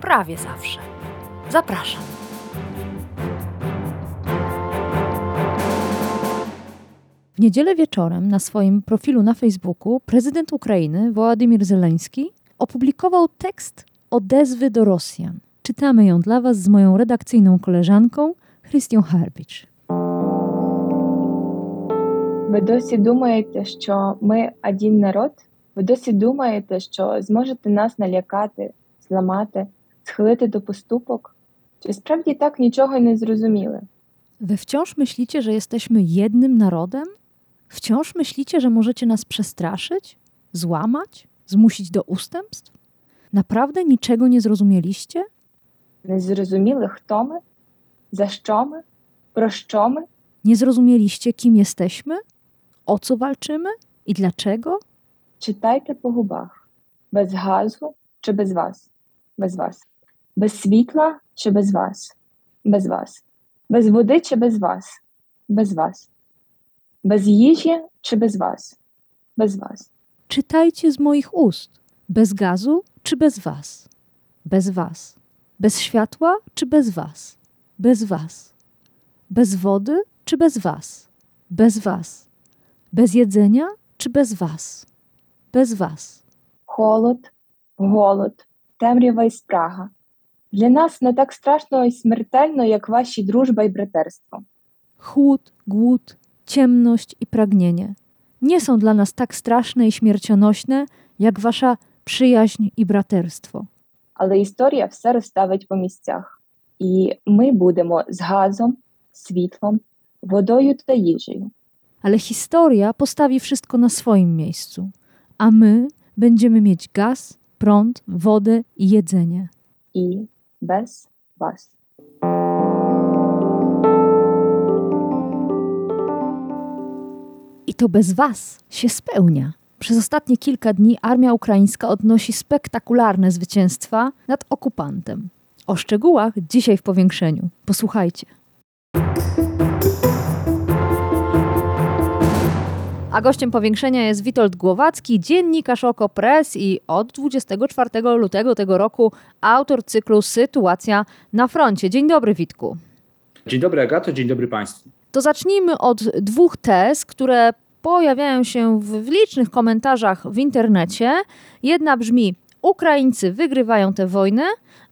prawie zawsze. Zapraszam. W niedzielę wieczorem na swoim profilu na Facebooku prezydent Ukrainy Wołodymyr Zeleński opublikował tekst odezwy do Rosjan. Czytamy ją dla Was z moją redakcyjną koleżanką Христю Харбіч. Ви досі думаєте, що ми один народ? Ви досі думаєте, що зможете нас налякати, зламати, схилити до поступок? Чи справді так нічого й не зрозуміли? Wy wciąż myślicie, że jesteśmy jednym narodem? Wciąż myślicie, że możecie nas przestraszyć, złamać, zmusić do ustępstw? Naprawdę niczego nie zrozumieliście? Не зрозуміли, хто ми, за що ми, про що ми? Nie zrozumieliście, kim jesteśmy? O co walczymy i dlaczego? Читайте по губах. Без газу чи без вас? Без вас. Без світла чи без вас? Без вас. Без води чи без вас? Без вас. Без їжі чи без вас? Без вас. Czytajcie z moich ust. Bez gazu czy bez was? Bez was. Bez światła czy bez was? Bez was. Bez wody czy bez was? Bez was. Bez jedzenia czy bez was? Bez was. Холод, голод, темрява і спрага. Для нас не так страшно і смертельно, як ваші дружба і братерство. Chłód, głód, ciemność i pragnienie nie są dla nas tak straszne i śmiercionośne, jak wasza przyjaźń i braterstwo. Але історія все розставить по місцях. І ми будемо з газом, світлом, водою та їжею. Ale historia postawi wszystko na swoim miejscu, a my będziemy mieć gaz, prąd, wodę i jedzenie. І bez Was. I to bez Was się spełnia. Przez ostatnie kilka dni armia ukraińska odnosi spektakularne zwycięstwa nad okupantem. O szczegółach dzisiaj w powiększeniu. Posłuchajcie. A gościem powiększenia jest Witold Głowacki, dziennikarz Oko Press i od 24 lutego tego roku autor cyklu Sytuacja na froncie. Dzień dobry, Witku. Dzień dobry Agato, dzień dobry Państwu. To zacznijmy od dwóch tez, które pojawiają się w, w licznych komentarzach w internecie. Jedna brzmi: Ukraińcy wygrywają tę wojnę,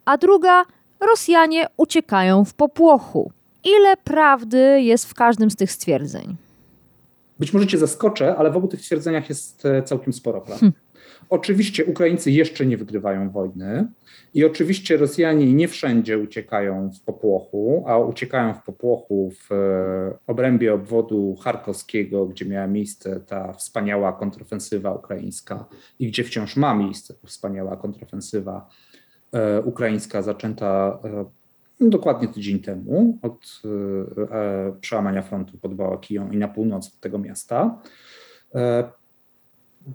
a druga: Rosjanie uciekają w popłochu. Ile prawdy jest w każdym z tych stwierdzeń? Być może Cię zaskoczę, ale w obu tych twierdzeniach jest e, całkiem sporo prawdy. Oczywiście Ukraińcy jeszcze nie wygrywają wojny i oczywiście Rosjanie nie wszędzie uciekają w popłochu, a uciekają w popłochu w e, obrębie obwodu charkowskiego, gdzie miała miejsce ta wspaniała kontrofensywa ukraińska i gdzie wciąż ma miejsce wspaniała kontrofensywa e, ukraińska zaczęta dokładnie tydzień temu od e, e, przełamania frontu pod Bałakiją i na północ od tego miasta. E,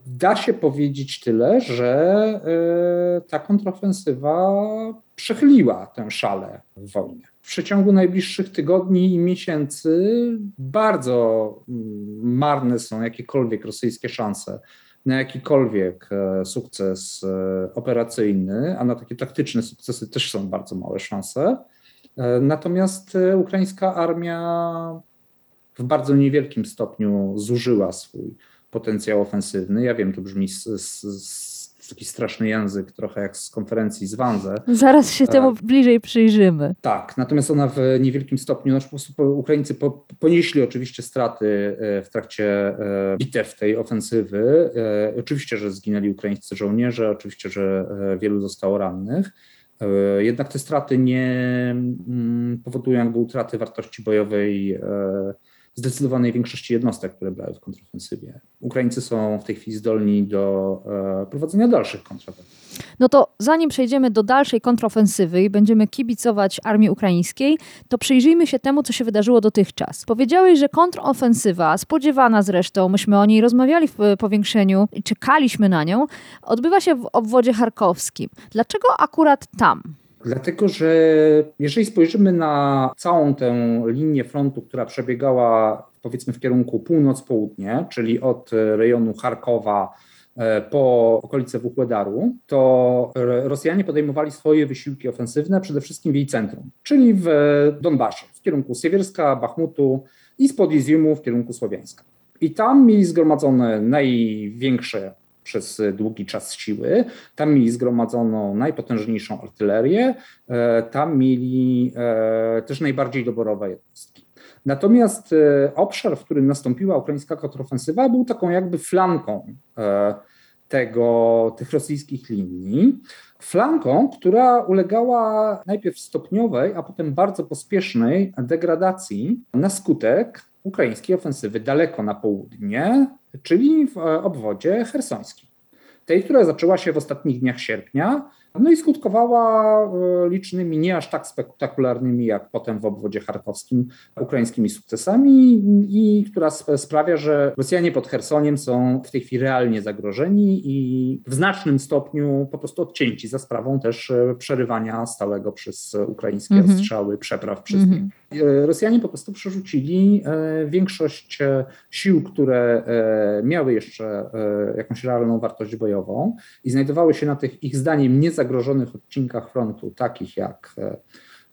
Da się powiedzieć tyle, że ta kontrofensywa przechyliła tę szalę w wojnie. W przeciągu najbliższych tygodni i miesięcy bardzo mm, marne są jakiekolwiek rosyjskie szanse na jakikolwiek e, sukces e, operacyjny, a na takie taktyczne sukcesy też są bardzo małe szanse. E, Natomiast ukraińska armia w bardzo niewielkim stopniu zużyła swój potencjał ofensywny. Ja wiem, to brzmi taki straszny język, trochę jak z konferencji z Wanze. Zaraz się temu bliżej przyjrzymy. Tak, natomiast ona w niewielkim stopniu, znaczy po prostu Ukraińcy po, ponieśli oczywiście straty e, w trakcie e, bitew tej ofensywy. E, Oczywiście, że zginęli ukraińscy żołnierze, oczywiście, że e, wielu zostało rannych. E, Jednak te straty nie mm, powodują jakby utraty wartości bojowej e, zdecydowanej większości jednostek, które brały w kontrofensywie. Ukraińcy są w tej chwili zdolni do e, prowadzenia dalszych kontrataków. No to zanim przejdziemy do dalszej kontrofensywy i będziemy kibicować armii ukraińskiej, to przyjrzyjmy się temu, co się wydarzyło dotychczas. Powiedziałeś, że kontrofensywa, spodziewana zresztą, myśmy o niej rozmawiali w powiększeniu i czekaliśmy na nią, odbywa się w obwodzie charkowskim. Dlaczego akurat tam? Dlatego, że jeżeli spojrzymy na całą tę linię frontu, która przebiegała powiedzmy w kierunku północ-południe, czyli od rejonu Charkowa e, po okolice Wuchledaru, to Rosjanie podejmowali swoje wysiłki ofensywne przede wszystkim w jej centrum, czyli w Donbasie, w kierunku Siewierska, Bachmutu i spod Iziumu w kierunku Słowiańska. I tam mieli zgromadzone największe przez długi czas siły. Tam mieli zgromadzoną najpotężniejszą artylerię, e, tam mieli e, też najbardziej doborowe jednostki. Natomiast e, obszar, w którym nastąpiła ukraińska kontrofensywa, był taką jakby flanką tego, tych rosyjskich linii. Flanką, która ulegała najpierw stopniowej, a potem bardzo pospiesznej degradacji na skutek ukraińskiej ofensywy daleko na południe, czyli w obwodzie hersońskim. Tej, która zaczęła się w ostatnich dniach sierpnia, no i skutkowała e, licznymi, nie aż tak spektakularnymi jak potem w obwodzie charkowskim, ukraińskimi sukcesami i która sprawia, że Rosjanie pod Chersoniem są w tej chwili realnie zagrożeni i w znacznym stopniu po prostu odcięci za sprawą też e, przerywania stałego przez ukraińskie mm -hmm. ostrzały przepraw przez mm -hmm. Rosjanie po prostu przerzucili większość sił, które miały jeszcze jakąś realną wartość bojową i znajdowały się na tych ich zdaniem niezagrożonych zagrożonych odcinkach frontu, takich jak e,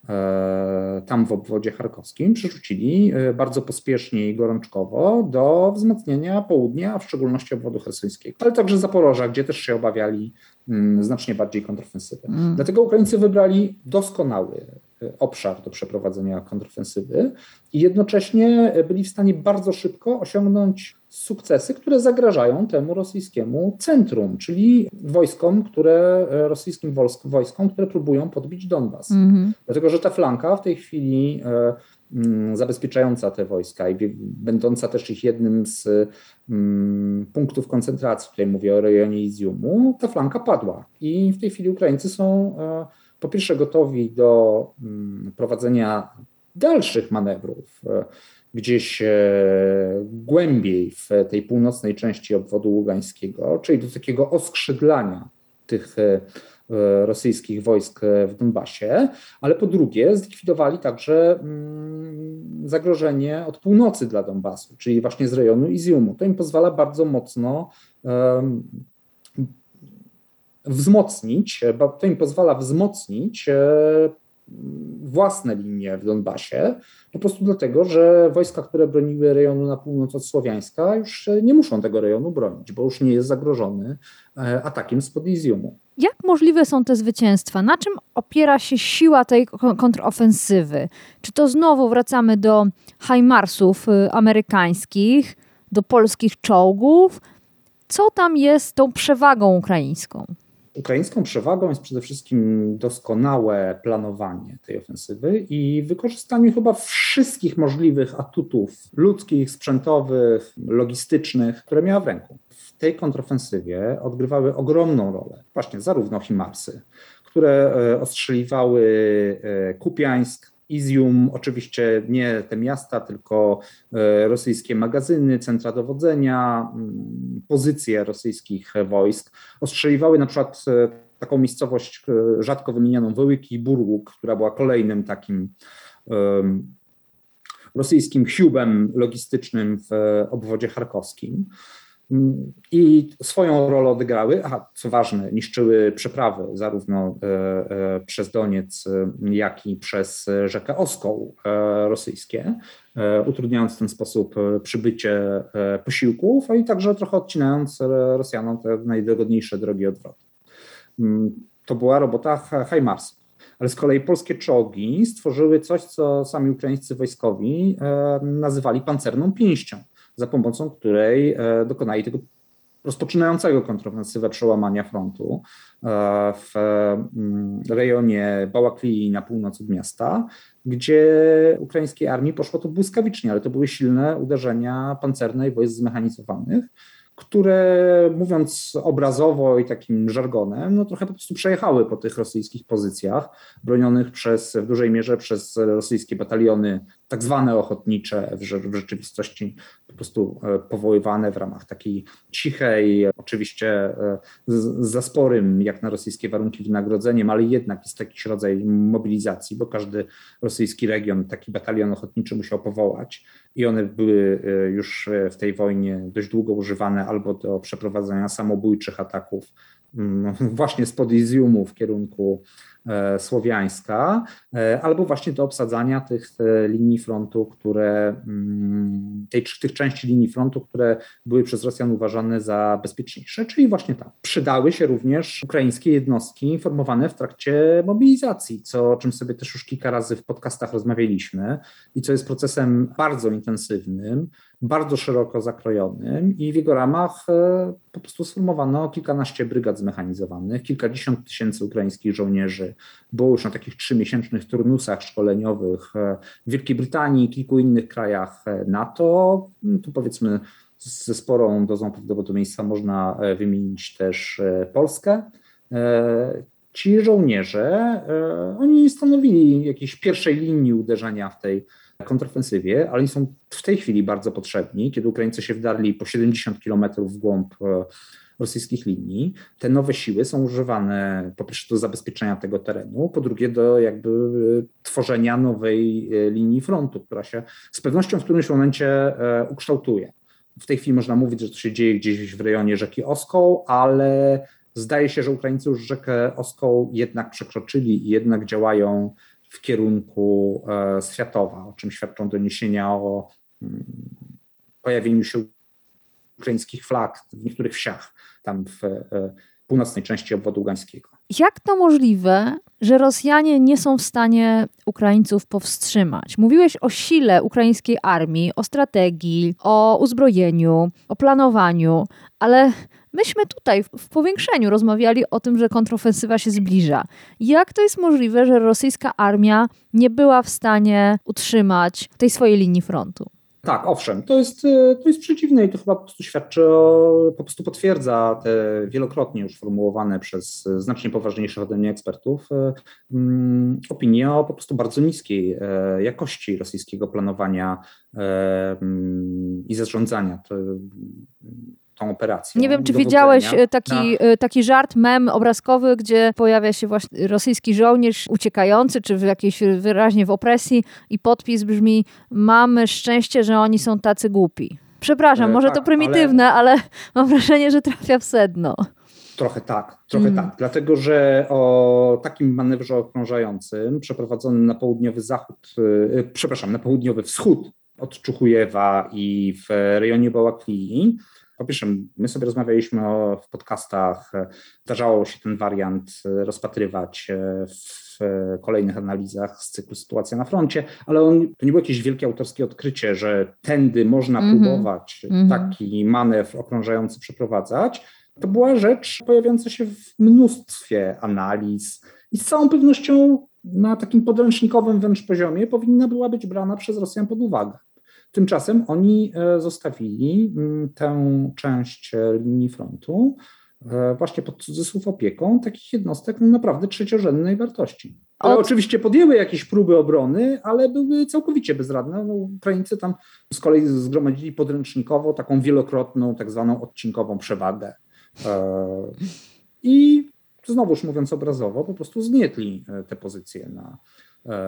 e, tam w obwodzie charkowskim, przerzucili e, bardzo pospiesznie i gorączkowo do wzmocnienia południa, a w szczególności obwodu hersońskiego, ale także Zaporoża, gdzie też się obawiali mm, znacznie bardziej kontrofensywy. Mm. Dlatego Ukraińcy wybrali doskonały obszar do przeprowadzenia kontrofensywy i jednocześnie byli w stanie bardzo szybko osiągnąć sukcesy, które zagrażają temu rosyjskiemu centrum, czyli wojskom, które, rosyjskim wojskom, które próbują podbić Donbas. Mm-hmm. Dlatego, że ta flanka w tej chwili e, mm, zabezpieczająca te wojska i będąca też ich jednym z mm, punktów koncentracji, tutaj mówię o rejonie Iziumu, ta flanka padła i w tej chwili Ukraińcy są e, po pierwsze gotowi do mm, prowadzenia dalszych manewrów e, gdzieś e, głębiej w tej północnej części obwodu ługańskiego, czyli do takiego oskrzydlania tych e, rosyjskich wojsk w Donbasie, ale po drugie zlikwidowali także mm, zagrożenie od północy dla Donbasu, czyli właśnie z rejonu Iziumu. To im pozwala bardzo mocno wzmocnić, to im pozwala wzmocnić e, własne linie w Donbasie, po prostu dlatego, że wojska, które broniły rejonu na północ od Słowiańska, już nie muszą tego rejonu bronić, bo już nie jest zagrożony e, atakiem spod Iziumu. Jak możliwe są te zwycięstwa? Na czym opiera się siła tej kontrofensywy? Czy to znowu wracamy do Hajmarsów y, amerykańskich, do polskich czołgów? Co tam jest tą przewagą ukraińską? Ukraińską przewagą jest przede wszystkim doskonałe planowanie tej ofensywy i wykorzystanie chyba wszystkich możliwych atutów ludzkich, sprzętowych, logistycznych, które miała w ręku. W tej kontrofensywie odgrywały ogromną rolę właśnie zarówno Himarsy, które e, ostrzeliwały e, Kupiańsk, Izium, oczywiście nie te miasta, tylko e, rosyjskie magazyny, centra dowodzenia, mm, pozycje rosyjskich wojsk. Ostrzeliwały na przykład e, taką miejscowość e, rzadko wymienianą Wołyki Burłuk, która była kolejnym takim rosyjskim hubem logistycznym w obwodzie charkowskim. I swoją rolę odegrały, a co ważne, niszczyły przeprawy zarówno e, e, przez Doniec, jak i przez rzekę Oskoł e, rosyjskie, utrudniając w ten sposób przybycie posiłków, a i także trochę odcinając Rosjanom te najdogodniejsze drogi odwrotu. Mm, to była robota Hajmarsów. Ale z kolei polskie czołgi stworzyły coś, co sami ukraińscy wojskowi nazywali pancerną pięścią za pomocą której e, dokonali tego rozpoczynającego kontrofensywę przełamania frontu e, w mm, rejonie Bałaklii na północ od miasta, gdzie ukraińskiej armii poszło to błyskawicznie, ale to były silne uderzenia pancerne i wojsk zmechanizowanych, które mówiąc obrazowo i takim żargonem, no trochę po prostu przejechały po tych rosyjskich pozycjach, bronionych przez, w dużej mierze przez rosyjskie bataliony tak zwane ochotnicze, w, w rzeczywistości po prostu e, powoływane w ramach takiej cichej, oczywiście e, za sporym jak na rosyjskie warunki wynagrodzeniem, ale jednak jest jakiś rodzaj mobilizacji, bo każdy rosyjski region taki batalion ochotniczy musiał powołać i one były e, już w tej wojnie dość długo używane albo do przeprowadzania samobójczych ataków właśnie spod Iziumu w kierunku E, słowiańska, e, albo właśnie do obsadzania tych e, linii frontu, które, mm, tej, tych części linii frontu, które były przez Rosjan uważane za bezpieczniejsze, czyli właśnie tam. Przydały się również ukraińskie jednostki informowane w trakcie mobilizacji, co, o czym sobie też już kilka razy w podcastach rozmawialiśmy i co jest procesem bardzo intensywnym, bardzo szeroko zakrojonym i w jego ramach e, po prostu sformowano kilkanaście brygad zmechanizowanych, kilkadziesiąt tysięcy ukraińskich żołnierzy było już na takich trzymiesięcznych turnusach szkoleniowych e, w Wielkiej Brytanii kilku innych krajach e, NATO. No tu powiedzmy ze sporą dozą prawdopodobieństwa można wymienić też Polskę. Ci żołnierze, oni stanowili jakiejś pierwszej linii uderzenia w tej kontrofensywie, ale oni są w tej chwili bardzo potrzebni, kiedy Ukraińcy się wdarli po 70 kilometrów w głąb e, rosyjskich linii. Te nowe siły są używane po pierwsze do zabezpieczenia tego terenu, po drugie do jakby e, tworzenia nowej e, linii frontu, która się z pewnością w którymś momencie ukształtuje. W tej chwili można mówić, że to się dzieje gdzieś w rejonie rzeki Oskoł, ale zdaje się, że Ukraińcy już rzekę Oskoł jednak przekroczyli i jednak działają w kierunku e, Światowa, o czym świadczą doniesienia o mm, pojawieniu się ukraińskich flag w niektórych wsiach tam w e, północnej części obwodu ługańskiego. Jak to możliwe, że Rosjanie nie są w stanie Ukraińców powstrzymać? Mówiłeś o sile ukraińskiej armii, o strategii, o uzbrojeniu, o planowaniu, ale Myśmy tutaj w powiększeniu rozmawiali o tym, że kontrofensywa się zbliża. Jak to jest możliwe, że rosyjska armia nie była w stanie utrzymać tej swojej linii frontu? Tak, owszem, to jest, e, to jest przeciwne i to chyba po prostu świadczy o, po prostu potwierdza te wielokrotnie już formułowane przez znacznie poważniejszych ode mnie ekspertów um, opinie o po prostu bardzo niskiej e, jakości rosyjskiego planowania e, um, i zarządzania. To, tą operacją. Nie wiem, czy widziałeś e, taki, e, taki żart, mem obrazkowy, gdzie pojawia się właśnie rosyjski żołnierz uciekający, czy w jakiejś wyraźnie w opresji i podpis brzmi mamy szczęście, że oni są tacy głupi. Przepraszam, e, może tak, to prymitywne, ale... ale mam wrażenie, że trafia w sedno. Trochę tak, trochę mm. tak, dlatego że o takim manewrze okrążającym przeprowadzonym na południowy zachód, przepraszam, na południowy wschód od Czuchujewa i w rejonie Bałaklii, po pierwsze, my sobie rozmawialiśmy o, w podcastach, zdarzało się ten wariant e, rozpatrywać e, w kolejnych analizach z cyklu Sytuacja na froncie, ale on, to nie było jakieś wielkie autorskie odkrycie, że tędy można mm -hmm. próbować mm -hmm. taki manewr okrążający przeprowadzać. To była rzecz pojawiająca się w mnóstwie analiz i z całą pewnością na takim podręcznikowym wręcz poziomie powinna była być brana przez Rosjan pod uwagę. Tymczasem oni e, zostawili mm, tę część e, linii frontu e, właśnie pod cudzysłów opieką takich jednostek no naprawdę trzeciorzędnej wartości. Ale Od... oczywiście podjęły jakieś próby obrony, ale były całkowicie bezradne. No, Ukraińcy tam z kolei zgromadzili podręcznikowo taką wielokrotną, tak zwaną odcinkową przewagę. I znowuż mówiąc obrazowo, po prostu zgnietli te pozycje na,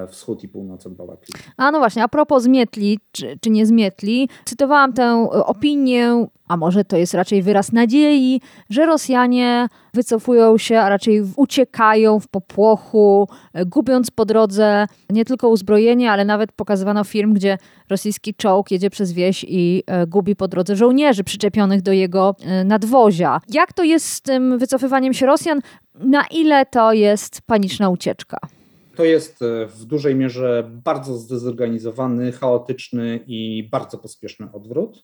wschód i północ od Bałakli. A no właśnie, a propos zmietli, czy, czy nie zmietli, cytowałam tę opinię, a może to jest raczej wyraz nadziei, że Rosjanie wycofują się, a raczej uciekają w popłochu, e, gubiąc po drodze nie tylko uzbrojenie, ale nawet pokazywano film, gdzie rosyjski czołg jedzie przez wieś i e, gubi po drodze żołnierzy przyczepionych do jego nadwozia. Jak to jest z tym wycofywaniem się Rosjan? Na ile to jest paniczna ucieczka? To jest e, w dużej mierze bardzo zdezorganizowany, chaotyczny i bardzo pospieszny odwrót.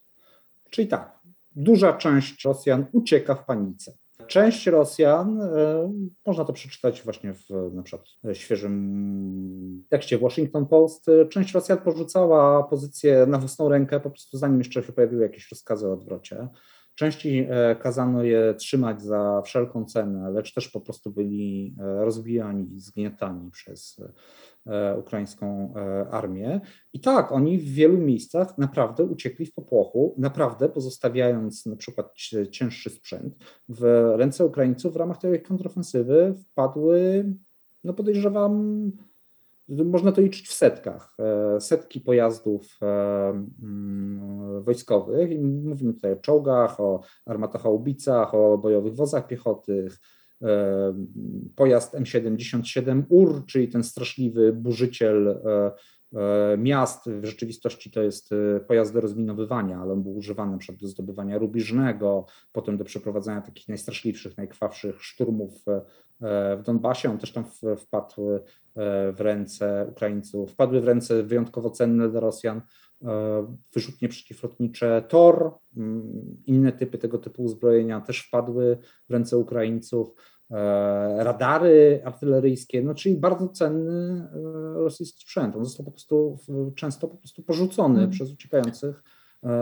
Czyli tak, duża część Rosjan ucieka w panice. Część Rosjan, e, można to przeczytać właśnie w na przykład świeżym tekście Washington Post, e, część Rosjan porzucała pozycję na własną rękę po prostu zanim jeszcze się pojawiły jakieś rozkazy o odwrocie. Części kazano je trzymać za wszelką cenę, lecz też po prostu byli rozbijani i zgniatani przez ukraińską armię. I tak, oni w wielu miejscach naprawdę uciekli w popłochu, naprawdę pozostawiając na przykład cięższy sprzęt w ręce Ukraińców w ramach tej kontrofensywy wpadły, no podejrzewam, można to liczyć w setkach, e, setki pojazdów e, mm, wojskowych. Mówimy tutaj o czołgach, o armatochaubicach, o bojowych wozach piechotych. E, pojazd M77 UR, czyli ten straszliwy burzyciel miast. W rzeczywistości to jest pojazd do rozminowywania, ale on był używany przykład do zdobywania rubiżnego, potem do przeprowadzania takich najstraszliwszych, najkrwawszych szturmów w Donbasie. On też tam wpadł e, w ręce Ukraińców, wpadły w ręce wyjątkowo cenne dla Rosjan e, wyrzutnie przeciwlotnicze TOR, mm, inne typy tego typu uzbrojenia też wpadły w ręce Ukraińców, e, radary artyleryjskie, no czyli bardzo cenny rosyjski sprzęt. On został po prostu często po prostu porzucony hmm. przez uciekających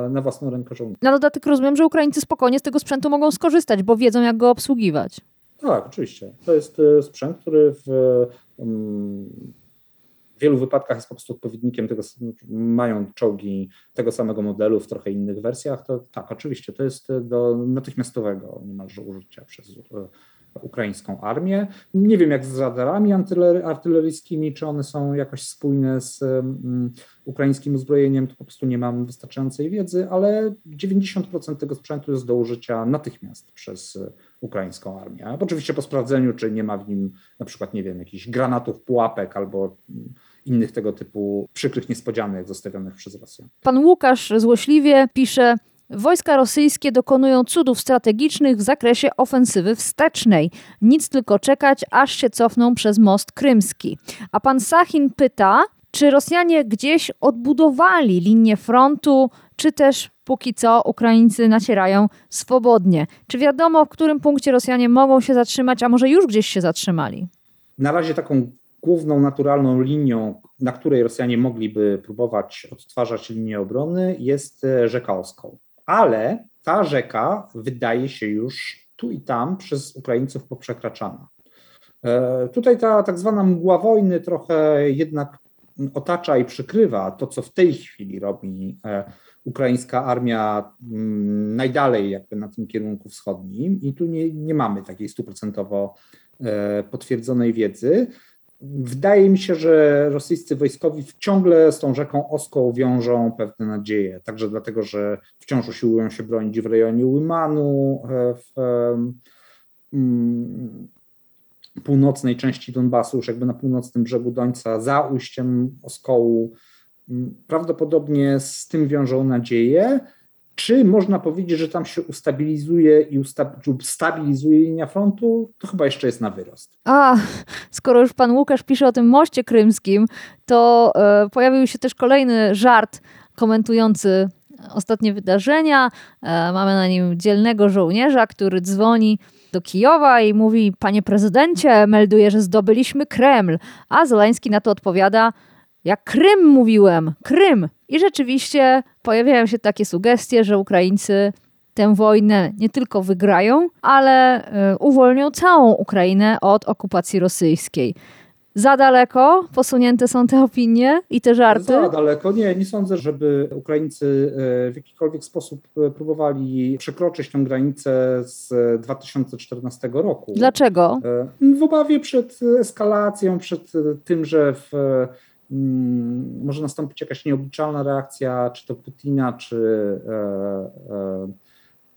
na własną rękę żołnierzy. Na dodatek rozumiem, że Ukraińcy spokojnie z tego sprzętu mogą skorzystać, bo wiedzą jak go obsługiwać. Tak, oczywiście. To jest e, sprzęt, który w mm, wielu wypadkach jest po prostu odpowiednikiem tego, mają czołgi tego samego modelu w trochę innych wersjach, to tak, oczywiście, to jest do natychmiastowego niemalże użycia przez e, ukraińską armię. Nie wiem jak z radarami artyleryjskimi, czy one są jakoś spójne z um, ukraińskim uzbrojeniem, to po prostu nie mam wystarczającej wiedzy, ale 90% tego sprzętu jest do użycia natychmiast przez ukraińską armię. Oczywiście po sprawdzeniu, czy nie ma w nim na przykład, nie wiem, jakichś granatów, pułapek albo innych tego typu przykrych niespodzianek zostawionych przez Rosję. Pan Łukasz złośliwie pisze, Wojska rosyjskie dokonują cudów strategicznych w zakresie ofensywy wstecznej. Nic tylko czekać, aż się cofną przez most krymski. A pan Sachin pyta, czy Rosjanie gdzieś odbudowali linię frontu, czy też póki co Ukraińcy nacierają swobodnie? Czy wiadomo, w którym punkcie Rosjanie mogą się zatrzymać, a może już gdzieś się zatrzymali? Na razie taką główną naturalną linią, na której Rosjanie mogliby próbować odtwarzać linię obrony, jest e, rzeka Oskoł ale ta rzeka wydaje się już tu i tam przez Ukraińców poprzekraczana. E, tutaj ta tak zwana mgła wojny trochę jednak otacza i przykrywa to, co w tej chwili robi e, ukraińska armia mm, najdalej jakby na tym kierunku wschodnim i tu nie, nie mamy takiej stuprocentowo e, potwierdzonej wiedzy. Wydaje mi się, że rosyjscy wojskowi ciągle z tą rzeką Oską wiążą pewne nadzieje, także dlatego, że wciąż usiłują się bronić w rejonie Łymanu, e, w um, północnej części Donbasu, już jakby na północnym brzegu Dońca, za ujściem Oskołu. Mm, prawdopodobnie z tym wiążą nadzieje. Czy można powiedzieć, że tam się ustabilizuje i stabilizuje linia frontu? To chyba jeszcze jest na wyrost. A, skoro już pan Łukasz pisze o tym moście krymskim, to e, pojawił się też kolejny żart komentujący ostatnie wydarzenia. E, mamy na nim dzielnego żołnierza, który dzwoni do Kijowa i mówi: Panie prezydencie, melduje, że zdobyliśmy Kreml. A Zeleński na to odpowiada: Jak Krym mówiłem, Krym. I rzeczywiście pojawiają się takie sugestie, że Ukraińcy tę wojnę nie tylko wygrają, ale e, uwolnią całą Ukrainę od okupacji rosyjskiej. Za daleko posunięte są te opinie i te żarty? Za daleko. Nie, nie sądzę, żeby Ukraińcy e, w jakikolwiek sposób e, próbowali przekroczyć tę granicę z 2014 roku. Dlaczego? W obawie przed eskalacją, przed tym, że w może nastąpić jakaś nieobliczalna reakcja, czy to Putina, czy e, e,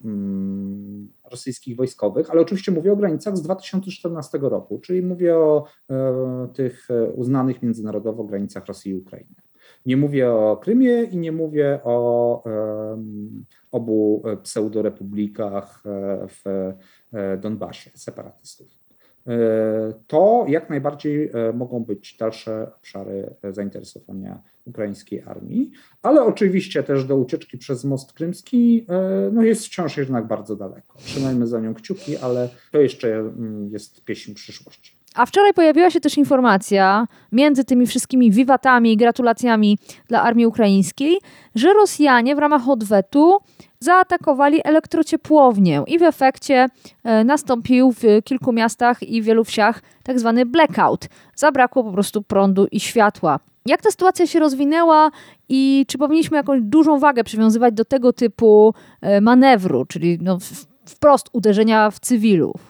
mm, rosyjskich wojskowych, ale oczywiście mówię o granicach z 2014 roku, czyli mówię o e, tych uznanych międzynarodowo granicach Rosji i Ukrainy. Nie mówię o Krymie i nie mówię o obu pseudorepublikach w Donbasie, separatystów to jak najbardziej e, mogą być dalsze obszary zainteresowania ukraińskiej armii, ale oczywiście też do ucieczki przez most krymski e, no jest wciąż jednak bardzo daleko. Trzymajmy za nią kciuki, ale to jeszcze mm, jest pieśń przyszłości. A wczoraj pojawiła się też informacja między tymi wszystkimi wiwatami i gratulacjami dla armii ukraińskiej, że Rosjanie w ramach odwetu zaatakowali elektrociepłownię i w efekcie e, nastąpił w kilku miastach i wielu wsiach tak zwany blackout. Zabrakło po prostu prądu i światła. Jak ta sytuacja się rozwinęła i czy powinniśmy jakąś dużą wagę przywiązywać do tego typu e, manewru, czyli no, wprost uderzenia w cywilów?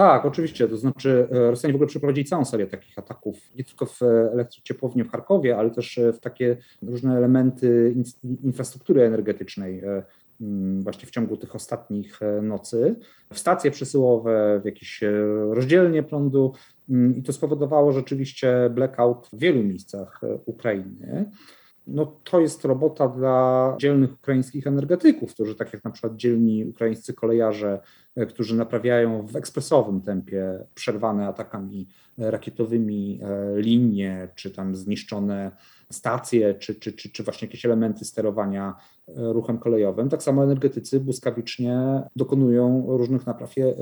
Tak, oczywiście. To znaczy, e, Rosjanie w ogóle przeprowadzili całą serię takich ataków, nie tylko w elektrociepłownię w Charkowie, ale też e, w takie różne elementy in- infrastruktury energetycznej, e, mm, właśnie w ciągu tych ostatnich nocy, w stacje przesyłowe, w jakieś rozdzielnie prądu. mm, I to spowodowało rzeczywiście blackout w wielu miejscach Ukrainy. No, to jest robota dla dzielnych ukraińskich energetyków, którzy, tak jak na przykład dzielni ukraińscy kolejarze, e, którzy naprawiają w ekspresowym tempie przerwane atakami rakietowymi e, linie, czy tam zniszczone stacje, czy, czy, czy, czy właśnie jakieś elementy sterowania ruchem kolejowym. Tak samo energetycy błyskawicznie dokonują różnych napraw i e,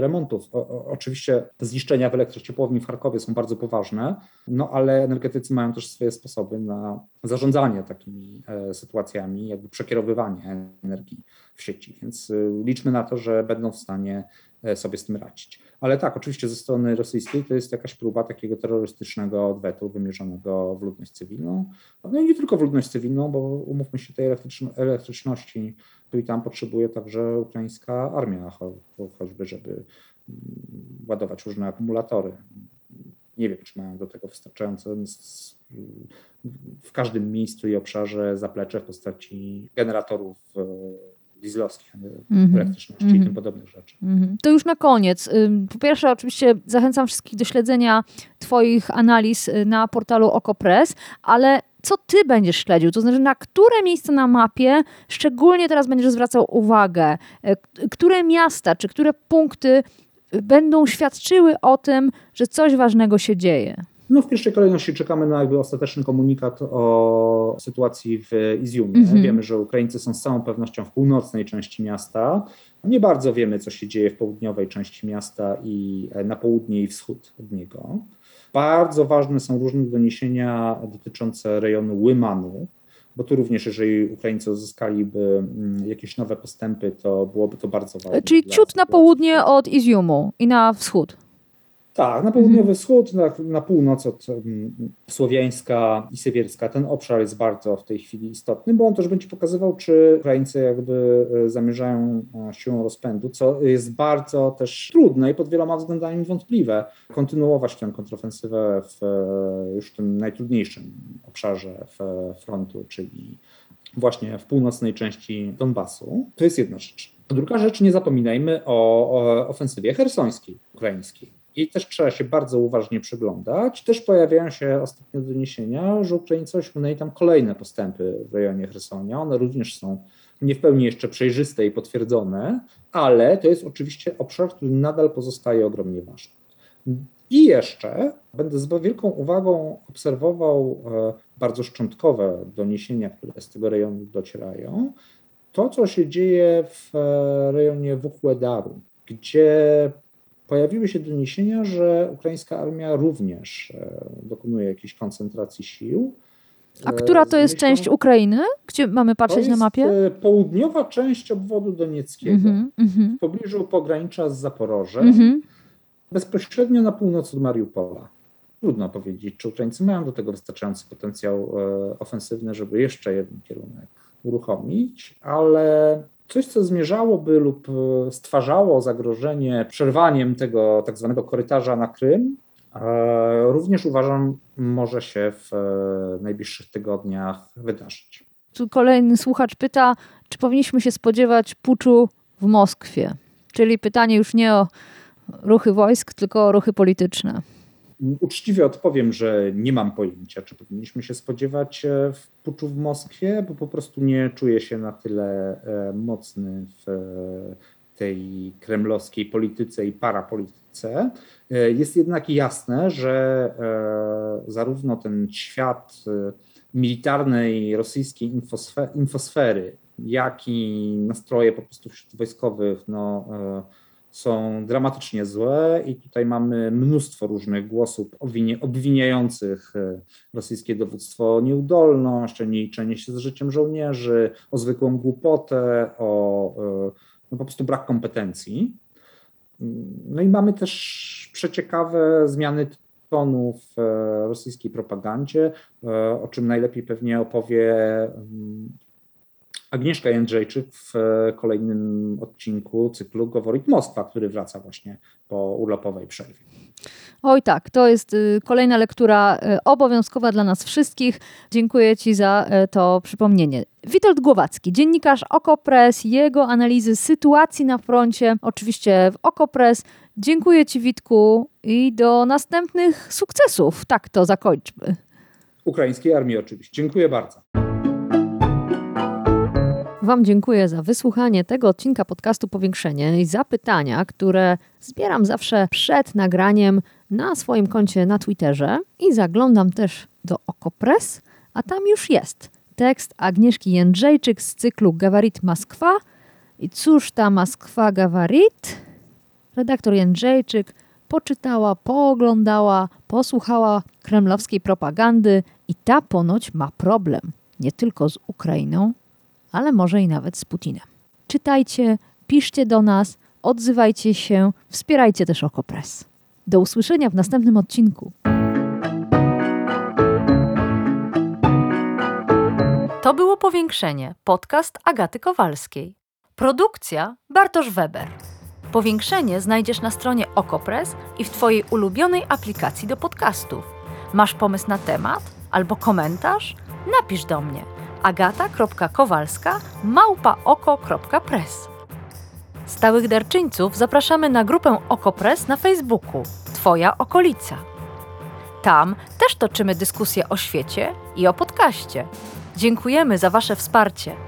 remontów. O, o, oczywiście zniszczenia w elektrociepłowni w Charkowie są bardzo poważne, no ale energetycy mają też swoje sposoby na zarządzanie takimi e, sytuacjami, jakby przekierowywanie energii w sieci, więc liczmy na to, że będą w stanie e, sobie z tym radzić. Ale tak, oczywiście ze strony rosyjskiej to jest jakaś próba takiego terrorystycznego odwetu wymierzonego w ludność cywilną. No i nie tylko w ludność cywilną, bo umówmy się, tej elektryczno- elektryczności tu i tam potrzebuje także ukraińska armia, cho- choćby żeby mm, ładować różne akumulatory. Nie wiem, czy mają do tego wystarczające w każdym miejscu i obszarze zaplecze w postaci generatorów e, dieslowskich, Mhm. elektryczności i Mhm. tym podobnych rzeczy. Mhm. To już na koniec. Ym, Po pierwsze, oczywiście zachęcam wszystkich do śledzenia Twoich analiz y, na portalu OkoPress, ale co Ty będziesz śledził? To znaczy, na które miejsca na mapie szczególnie teraz będziesz zwracał uwagę? E, Które miasta czy które punkty będą świadczyły o tym, że coś ważnego się dzieje? No w pierwszej kolejności czekamy na jakby ostateczny komunikat o sytuacji w Iziumie. Mhm. Wiemy, że Ukraińcy są z całą pewnością w północnej części miasta. Nie bardzo wiemy, co się dzieje w południowej części miasta i e, na południe i wschód od niego. Bardzo ważne są różne doniesienia dotyczące rejonu Łymanu, bo tu również, jeżeli Ukraińcy uzyskaliby mm, jakieś nowe postępy, to byłoby to bardzo ważne. Czyli ciut na południe od Iziumu i na wschód. Tak, na południowy wschód, na, na północ od um, Słowiańska i Sywierska. Ten obszar jest bardzo w tej chwili istotny, bo on też będzie pokazywał, czy Ukraińcy jakby e, zamierzają e, siłą rozpędu, co jest bardzo też trudne i pod wieloma względami wątpliwe, kontynuować tę kontrofensywę w e, już tym najtrudniejszym obszarze w frontu, czyli właśnie w północnej części Donbasu. To jest jedna rzecz. Druga rzecz, nie zapominajmy o, o ofensywie hersońskiej ukraińskiej. I też trzeba się bardzo uważnie przyglądać. Też pojawiają się ostatnio doniesienia, że Ukraińcy osiągnęli tam kolejne postępy w rejonie Hersonia. One również są nie w pełni jeszcze przejrzyste i potwierdzone, ale to jest oczywiście obszar, który nadal pozostaje ogromnie ważny. I jeszcze będę z wielką uwagą obserwował e, bardzo szczątkowe doniesienia, które z tego rejonu docierają. To, co się dzieje w e, rejonie Wuchłedaru, gdzie pojawiły się doniesienia, że ukraińska armia również e, dokonuje jakiejś koncentracji sił. A E, która to jest myślą- część Ukrainy? Gdzie mamy patrzeć na mapie? e, Południowa część obwodu donieckiego, Mhm, mhm, w pobliżu pogranicza z Zaporożem, mhm. bezpośrednio na północ od Mariupola. Trudno powiedzieć, czy Ukraińcy mają do tego wystarczający potencjał ofensywny, żeby jeszcze jeden kierunek uruchomić, ale coś, co zmierzałoby lub e, stwarzało zagrożenie przerwaniem tego tak zwanego korytarza na Krym, e, również uważam, może się w e, najbliższych tygodniach wydarzyć. Tu kolejny słuchacz pyta, czy powinniśmy się spodziewać puczu w Moskwie? Czyli pytanie już nie o ruchy wojsk, tylko o ruchy polityczne. Uczciwie odpowiem, że nie mam pojęcia, czy powinniśmy się spodziewać e, w puczu w Moskwie, bo po prostu nie czuję się na tyle e, mocny w e, tej kremlowskiej polityce i parapolityce. Jest jednak jasne, że zarówno ten świat militarnej rosyjskiej infosfe- infosfery, jak i nastroje po prostu wśród wojskowych no, są dramatycznie złe i tutaj mamy mnóstwo różnych głosów obwiniających e, rosyjskie dowództwo o nieudolność, o nieliczenie się z życiem żołnierzy, o zwykłą głupotę, o e, no po prostu brak kompetencji. No i mamy też przeciekawe zmiany tonu w e, rosyjskiej propagandzie, o czym najlepiej pewnie opowie mm, Agnieszka Jędrzejczyk w e, kolejnym odcinku cyklu Goworit Moskwa, który wraca właśnie po urlopowej przerwie. Oj tak, to jest y, kolejna lektura y, obowiązkowa dla nas wszystkich. Dziękuję Ci za y, to przypomnienie. Witold Głowacki, dziennikarz Okopres, jego analizy sytuacji na froncie, oczywiście w Okopres. Dziękuję Ci Witku i do następnych sukcesów. Tak to zakończmy. Ukraińskiej Armii oczywiście. Dziękuję bardzo. Wam dziękuję za wysłuchanie tego odcinka podcastu Powiększenie i za pytania, które zbieram zawsze przed nagraniem na swoim koncie na Twitterze i zaglądam też do Okopres, a tam już jest tekst Agnieszki Jędrzejczyk z cyklu Gawarit Moskwa. I cóż ta Moskwa Gawarit? Redaktor Jędrzejczyk poczytała, pooglądała, posłuchała kremlowskiej propagandy i ta ponoć ma problem nie tylko z Ukrainą, ale może i nawet z Putinem. Czytajcie, piszcie do nas, odzywajcie się, wspierajcie też Okopres. Do usłyszenia w następnym odcinku. To było Powiększenie, podcast Agaty Kowalskiej. Produkcja Bartosz Weber. Powiększenie znajdziesz na stronie Okopres i w Twojej ulubionej aplikacji do podcastów. Masz pomysł na temat albo komentarz? Napisz do mnie – agata.kowalska małpaoko.press. Stałych darczyńców zapraszamy na grupę OkoPress na Facebooku Twoja okolica. Tam też toczymy dyskusje o świecie i o podcaście. Dziękujemy za Wasze wsparcie.